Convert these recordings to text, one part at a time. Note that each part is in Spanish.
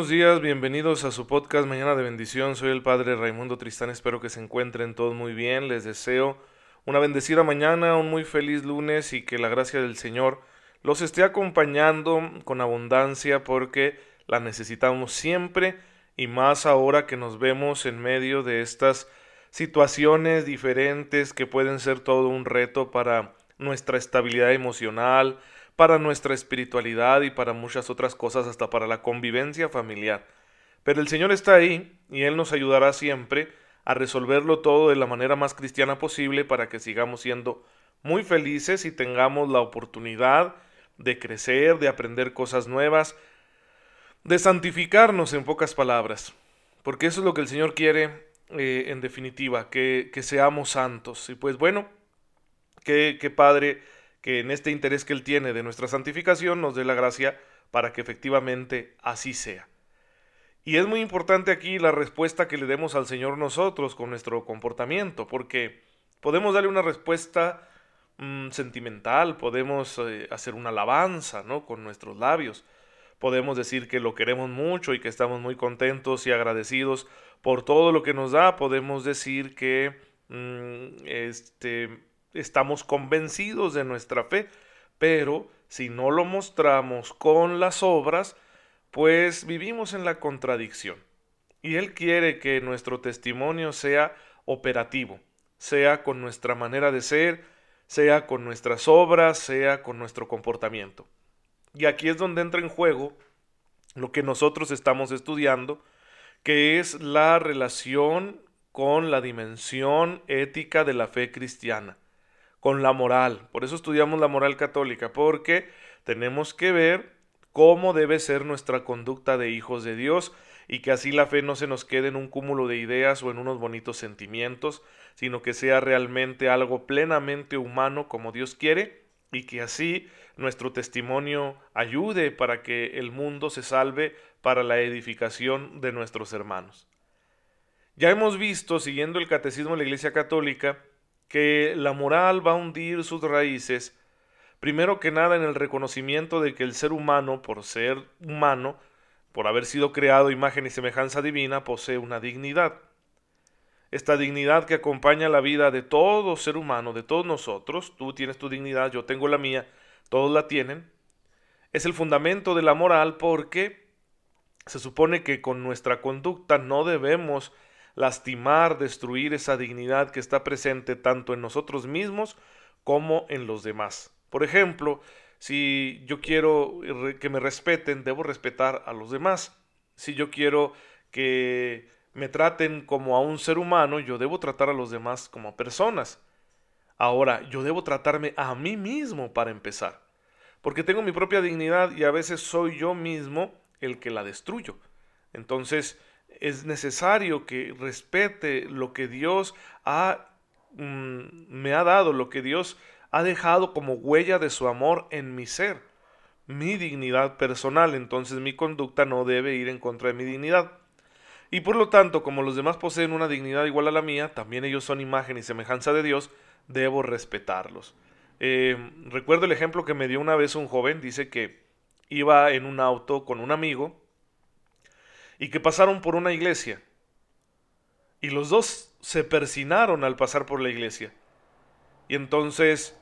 buenos días, bienvenidos a su podcast Mañana de Bendición. Soy el Padre Raimundo Tristán, espero que se encuentren todos muy bien. Les deseo una bendecida mañana, un muy feliz lunes y que la gracia del Señor los esté acompañando con abundancia porque la necesitamos siempre y más ahora que nos vemos en medio de estas situaciones diferentes que pueden ser todo un reto para nuestra estabilidad emocional, para nuestra espiritualidad y para muchas otras cosas, hasta para la convivencia familiar. Pero el Señor está ahí y Él nos ayudará siempre a resolverlo todo de la manera más cristiana posible para que sigamos siendo muy felices y tengamos la oportunidad de crecer, de aprender cosas nuevas, de santificarnos en pocas palabras, porque eso es lo que el Señor quiere eh, en definitiva, que, que, seamos santos. Y pues bueno, qué, qué Padre que en este interés que Él tiene de nuestra santificación nos dé la gracia para que efectivamente así sea. Y es muy importante aquí la respuesta que le demos al Señor nosotros con nuestro comportamiento, porque podemos darle una respuesta mm, sentimental, podemos eh, hacer una alabanza, ¿no? Con nuestros labios. Podemos decir que lo queremos mucho y que estamos muy contentos y agradecidos por todo lo que nos da. Podemos decir que mm, este, estamos convencidos de nuestra fe, pero si no lo mostramos con las obras, pues vivimos en la contradicción. Y Él quiere que nuestro testimonio sea operativo, sea con nuestra manera de ser, sea con nuestras obras, sea con nuestro comportamiento. Y aquí es donde entra en juego lo que nosotros estamos estudiando, que es la relación con la dimensión ética de la fe cristiana con la moral. Por eso estudiamos la moral católica, porque tenemos que ver cómo debe ser nuestra conducta de hijos de Dios y que así la fe no se nos quede en un cúmulo de ideas o en unos bonitos sentimientos, sino que sea realmente algo plenamente humano como Dios quiere y que así nuestro testimonio ayude para que el mundo se salve para la edificación de nuestros hermanos. Ya hemos visto, siguiendo el catecismo de la Iglesia Católica, que la moral va a hundir sus raíces, primero que nada en el reconocimiento de que el ser humano, por ser humano, por haber sido creado imagen y semejanza divina, posee una dignidad. Esta dignidad que acompaña la vida de todo ser humano, de todos nosotros, tú tienes tu dignidad, yo tengo la mía, todos la tienen, es el fundamento de la moral porque se supone que con nuestra conducta no debemos lastimar, destruir esa dignidad que está presente tanto en nosotros mismos como en los demás. Por ejemplo, si yo quiero que me respeten, debo respetar a los demás. Si yo quiero que me traten como a un ser humano, yo debo tratar a los demás como personas. Ahora, yo debo tratarme a mí mismo para empezar, porque tengo mi propia dignidad y a veces soy yo mismo el que la destruyo. Entonces, es necesario que respete lo que Dios ha, mm, me ha dado, lo que Dios ha dejado como huella de su amor en mi ser, mi dignidad personal. Entonces mi conducta no debe ir en contra de mi dignidad. Y por lo tanto, como los demás poseen una dignidad igual a la mía, también ellos son imagen y semejanza de Dios, debo respetarlos. Eh, recuerdo el ejemplo que me dio una vez un joven, dice que iba en un auto con un amigo y que pasaron por una iglesia. Y los dos se persinaron al pasar por la iglesia. Y entonces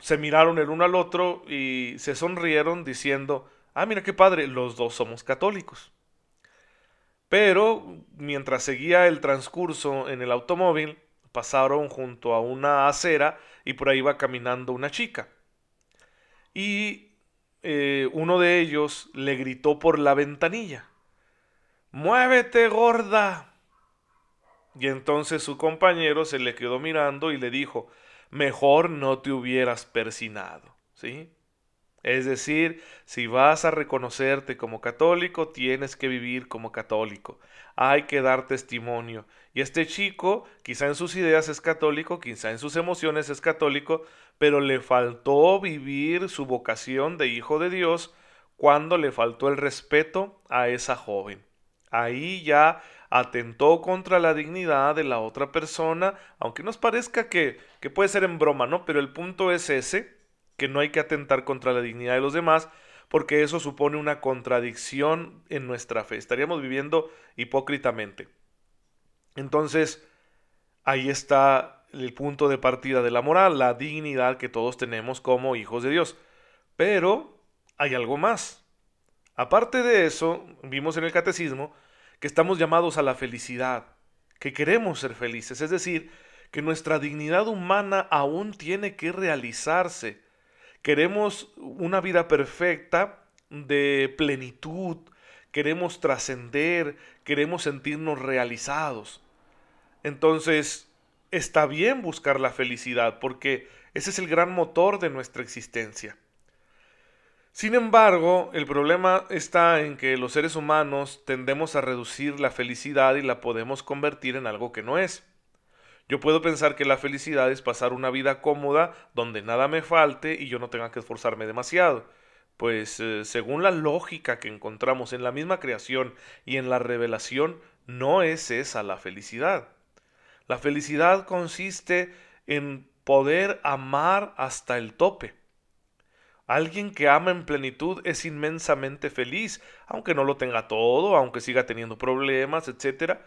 se miraron el uno al otro y se sonrieron diciendo, ah, mira qué padre, los dos somos católicos. Pero mientras seguía el transcurso en el automóvil, pasaron junto a una acera y por ahí iba caminando una chica. Y eh, uno de ellos le gritó por la ventanilla. Muévete, gorda. Y entonces su compañero se le quedó mirando y le dijo, mejor no te hubieras persinado. ¿Sí? Es decir, si vas a reconocerte como católico, tienes que vivir como católico. Hay que dar testimonio. Y este chico, quizá en sus ideas es católico, quizá en sus emociones es católico, pero le faltó vivir su vocación de hijo de Dios cuando le faltó el respeto a esa joven. Ahí ya atentó contra la dignidad de la otra persona, aunque nos parezca que, puede ser en broma, ¿no? Pero el punto es ese, que no hay que atentar contra la dignidad de los demás, porque eso supone una contradicción en nuestra fe. Estaríamos viviendo hipócritamente. Entonces, ahí está el punto de partida de la moral, la dignidad que todos tenemos como hijos de Dios. Pero hay algo más. Aparte de eso, vimos en el catecismo que estamos llamados a la felicidad, que queremos ser felices, es decir, que nuestra dignidad humana aún tiene que realizarse. Queremos una vida perfecta de plenitud, queremos trascender, queremos sentirnos realizados. Entonces, está bien buscar la felicidad porque ese es el gran motor de nuestra existencia. Sin embargo, el problema está en que los seres humanos tendemos a reducir la felicidad y la podemos convertir en algo que no es. Yo puedo pensar que la felicidad es pasar una vida cómoda donde nada me falte y yo no tenga que esforzarme demasiado. Pues eh, según la lógica que encontramos en la misma creación y en la revelación, no es esa la felicidad. La felicidad consiste en poder amar hasta el tope. Alguien que ama en plenitud es inmensamente feliz, aunque no lo tenga todo, aunque siga teniendo problemas, etc.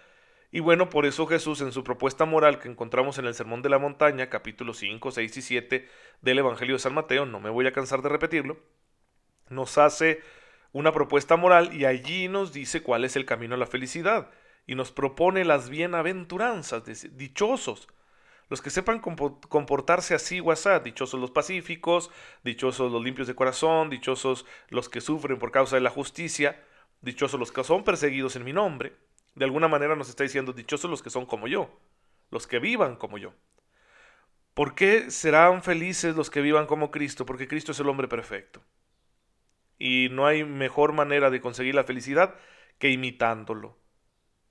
Y bueno, por eso Jesús en su propuesta moral que encontramos en el Sermón de la Montaña, capítulos 5, 6 y 7 del Evangelio de San Mateo, no me voy a cansar de repetirlo, nos hace una propuesta moral y allí nos dice cuál es el camino a la felicidad y nos propone las bienaventuranzas, dichosos. Los que sepan comportarse así, WhatsApp, dichosos los pacíficos, dichosos los limpios de corazón, dichosos los que sufren por causa de la justicia, dichosos los que son perseguidos en mi nombre. De alguna manera nos está diciendo, dichosos los que son como yo, los que vivan como yo. ¿Por qué serán felices los que vivan como Cristo? Porque Cristo es el hombre perfecto. Y no hay mejor manera de conseguir la felicidad que imitándolo.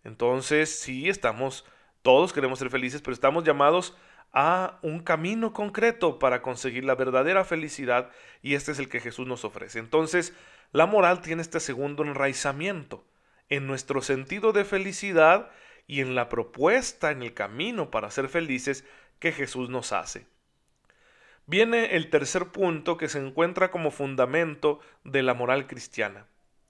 Entonces, sí, estamos, todos queremos ser felices, pero estamos llamados a un camino concreto para conseguir la verdadera felicidad y este es el que Jesús nos ofrece. Entonces, la moral tiene este segundo enraizamiento en nuestro sentido de felicidad y en la propuesta, en el camino para ser felices que Jesús nos hace. Viene el tercer punto que se encuentra como fundamento de la moral cristiana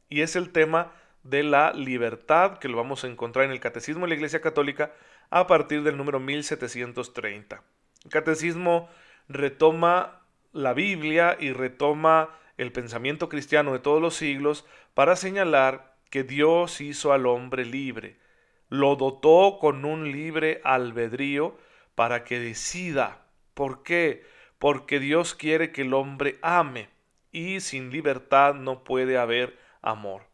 y es el tema de la libertad, que lo vamos a encontrar en el Catecismo de la Iglesia Católica a partir del número 1730. El Catecismo retoma la Biblia y retoma el pensamiento cristiano de todos los siglos para señalar que Dios hizo al hombre libre, lo dotó con un libre albedrío para que decida. ¿Por qué? Porque Dios quiere que el hombre ame y sin libertad no puede haber amor.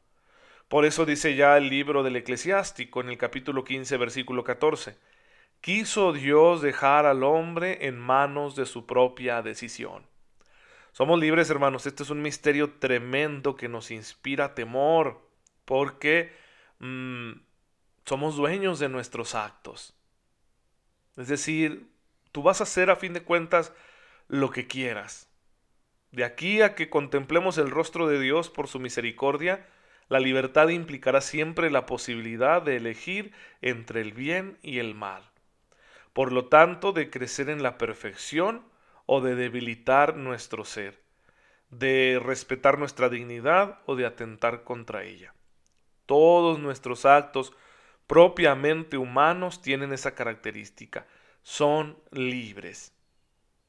Por eso dice ya el libro del eclesiástico en el capítulo 15 versículo 14. Quiso Dios dejar al hombre en manos de su propia decisión. Somos libres, hermanos. Este es un misterio tremendo que nos inspira temor, porque mm, somos dueños de nuestros actos. Es decir, tú vas a hacer a fin de cuentas lo que quieras. De aquí a que contemplemos el rostro de Dios por su misericordia, la libertad implicará siempre la posibilidad de elegir entre el bien y el mal. Por lo tanto, de crecer en la perfección o de debilitar nuestro ser, de respetar nuestra dignidad o de atentar contra ella. Todos nuestros actos propiamente humanos tienen esa característica, son libres.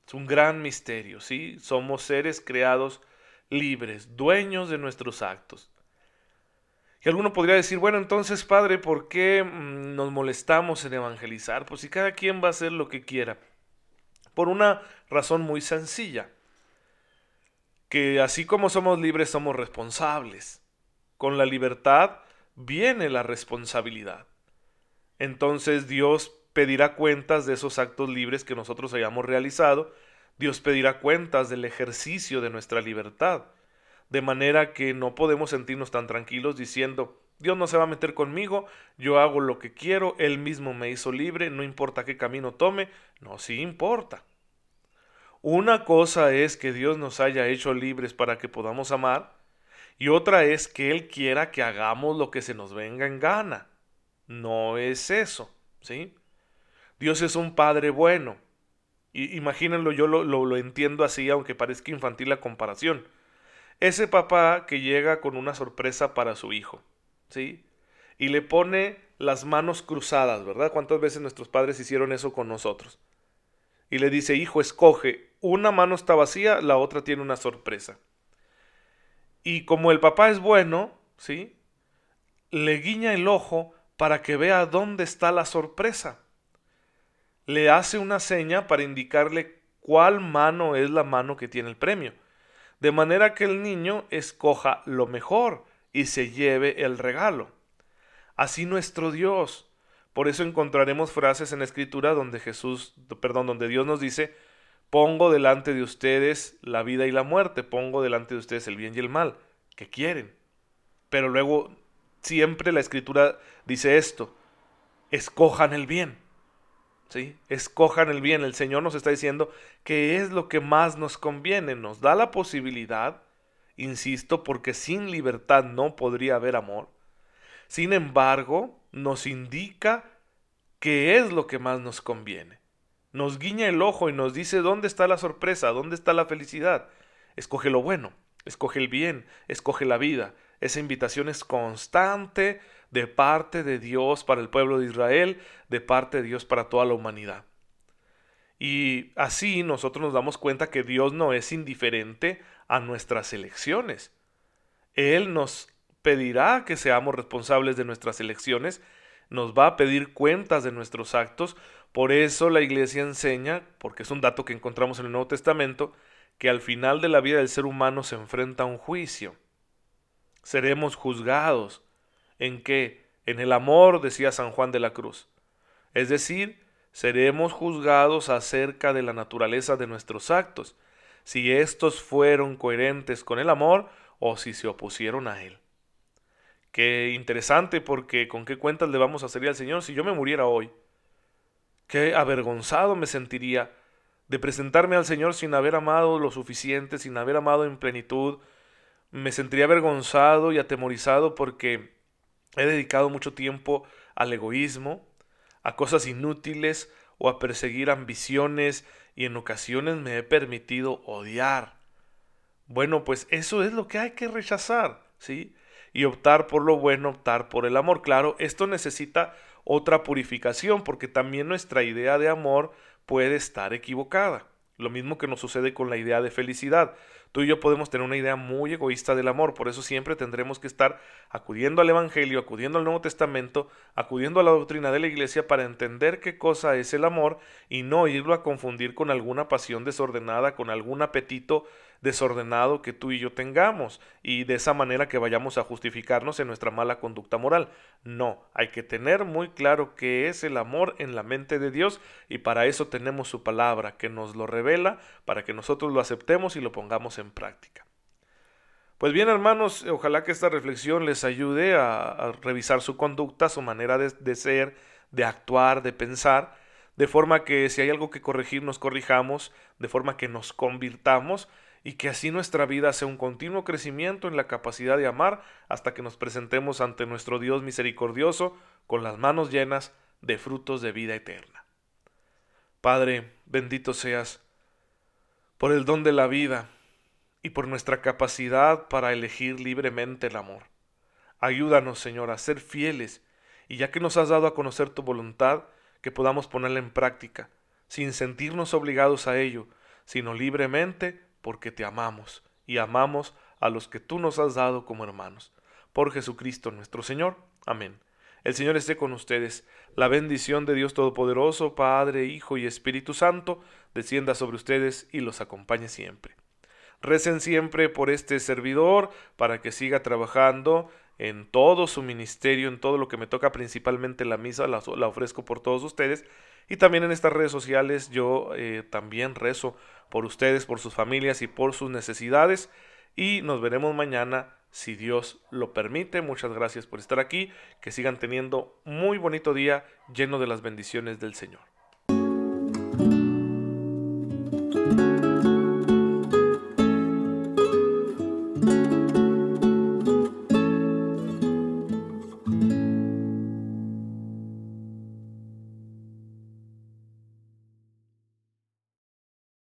Es un gran misterio, ¿sí? Somos seres creados libres, dueños de nuestros actos. Y alguno podría decir, bueno, entonces, Padre, ¿por qué mm, nos molestamos en evangelizar? Pues si cada quien va a hacer lo que quiera. Por una razón muy sencilla, que así como somos libres, somos responsables. Con la libertad viene la responsabilidad. Entonces Dios pedirá cuentas de esos actos libres que nosotros hayamos realizado. Dios pedirá cuentas del ejercicio de nuestra libertad de manera que no podemos sentirnos tan tranquilos diciendo, Dios no se va a meter conmigo, yo hago lo que quiero, Él mismo me hizo libre, no importa qué camino tome, no, sí importa. Una cosa es que Dios nos haya hecho libres para que podamos amar, y otra es que Él quiera que hagamos lo que se nos venga en gana. No es eso, ¿sí? Dios es un Padre bueno. Y imagínenlo, yo lo, lo entiendo así, aunque parezca infantil la comparación. Ese papá que llega con una sorpresa para su hijo, ¿sí? Y le pone las manos cruzadas, ¿verdad? ¿Cuántas veces nuestros padres hicieron eso con nosotros? Y le dice, hijo, escoge, una mano está vacía, la otra tiene una sorpresa. Y como el papá es bueno, ¿sí? Le guiña el ojo para que vea dónde está la sorpresa. Le hace una seña para indicarle cuál mano es la mano que tiene el premio. De manera que el niño escoja lo mejor y se lleve el regalo. Así nuestro Dios. Por eso encontraremos frases en la escritura donde Jesús, perdón, donde Dios nos dice, pongo delante de ustedes la vida y la muerte, pongo delante de ustedes el bien y el mal, que quieren. Pero luego siempre la escritura dice esto, escojan el bien. ¿Sí? Escojan el bien. El Señor nos está diciendo que es lo que más nos conviene. Nos da la posibilidad, insisto, porque sin libertad no podría haber amor. Sin embargo, nos indica qué es lo que más nos conviene. Nos guiña el ojo y nos dice dónde está la sorpresa, dónde está la felicidad. Escoge lo bueno, escoge el bien, escoge la vida, esa invitación es constante de parte de Dios para el pueblo de Israel, de parte de Dios para toda la humanidad. Y así nosotros nos damos cuenta que Dios no es indiferente a nuestras elecciones. Él nos pedirá que seamos responsables de nuestras elecciones, nos va a pedir cuentas de nuestros actos, por eso la iglesia enseña, porque es un dato que encontramos en el Nuevo Testamento, que al final de la vida del ser humano se enfrenta a un juicio seremos juzgados. ¿En qué? En el amor, decía San Juan de la Cruz. Es decir, seremos juzgados acerca de la naturaleza de nuestros actos, si éstos fueron coherentes con el amor o si se opusieron a él. Qué interesante porque con qué cuentas le vamos a salir al Señor si yo me muriera hoy. Qué avergonzado me sentiría de presentarme al Señor sin haber amado lo suficiente, sin haber amado en plenitud, me sentiría avergonzado y atemorizado porque he dedicado mucho tiempo al egoísmo, a cosas inútiles o a perseguir ambiciones y en ocasiones me he permitido odiar. Bueno, pues eso es lo que hay que rechazar, ¿sí? Y optar por lo bueno, optar por el amor. Claro, esto necesita otra purificación porque también nuestra idea de amor puede estar equivocada. Lo mismo que nos sucede con la idea de felicidad. Tú y yo podemos tener una idea muy egoísta del amor, por eso siempre tendremos que estar acudiendo al Evangelio, acudiendo al Nuevo Testamento, acudiendo a la doctrina de la Iglesia para entender qué cosa es el amor y no irlo a confundir con alguna pasión desordenada, con algún apetito desordenado que tú y yo tengamos y de esa manera que vayamos a justificarnos en nuestra mala conducta moral. No, hay que tener muy claro qué es el amor en la mente de Dios y para eso tenemos su palabra que nos lo revela para que nosotros lo aceptemos y lo pongamos en práctica. Pues bien, hermanos, ojalá que esta reflexión les ayude a, revisar su conducta, su manera de ser, de actuar, de pensar, de forma que si hay algo que corregir, nos corrijamos, de forma que nos convirtamos y que así nuestra vida sea un continuo crecimiento en la capacidad de amar hasta que nos presentemos ante nuestro Dios misericordioso con las manos llenas de frutos de vida eterna. Padre, bendito seas por el don de la vida y por nuestra capacidad para elegir libremente el amor. Ayúdanos, Señor, a ser fieles y ya que nos has dado a conocer tu voluntad, que podamos ponerla en práctica, sin sentirnos obligados a ello, sino libremente porque te amamos y amamos a los que tú nos has dado como hermanos. Por Jesucristo nuestro Señor. Amén. El Señor esté con ustedes. La bendición de Dios Todopoderoso, Padre, Hijo y Espíritu Santo, descienda sobre ustedes y los acompañe siempre. Recen siempre por este servidor para que siga trabajando en todo su ministerio, en todo lo que me toca, principalmente la misa, la, ofrezco por todos ustedes. Y también en estas redes sociales yo eh, también rezo por ustedes, por sus familias y por sus necesidades. Y nos veremos mañana si Dios lo permite. Muchas gracias por estar aquí. Que sigan teniendo muy bonito día lleno de las bendiciones del Señor.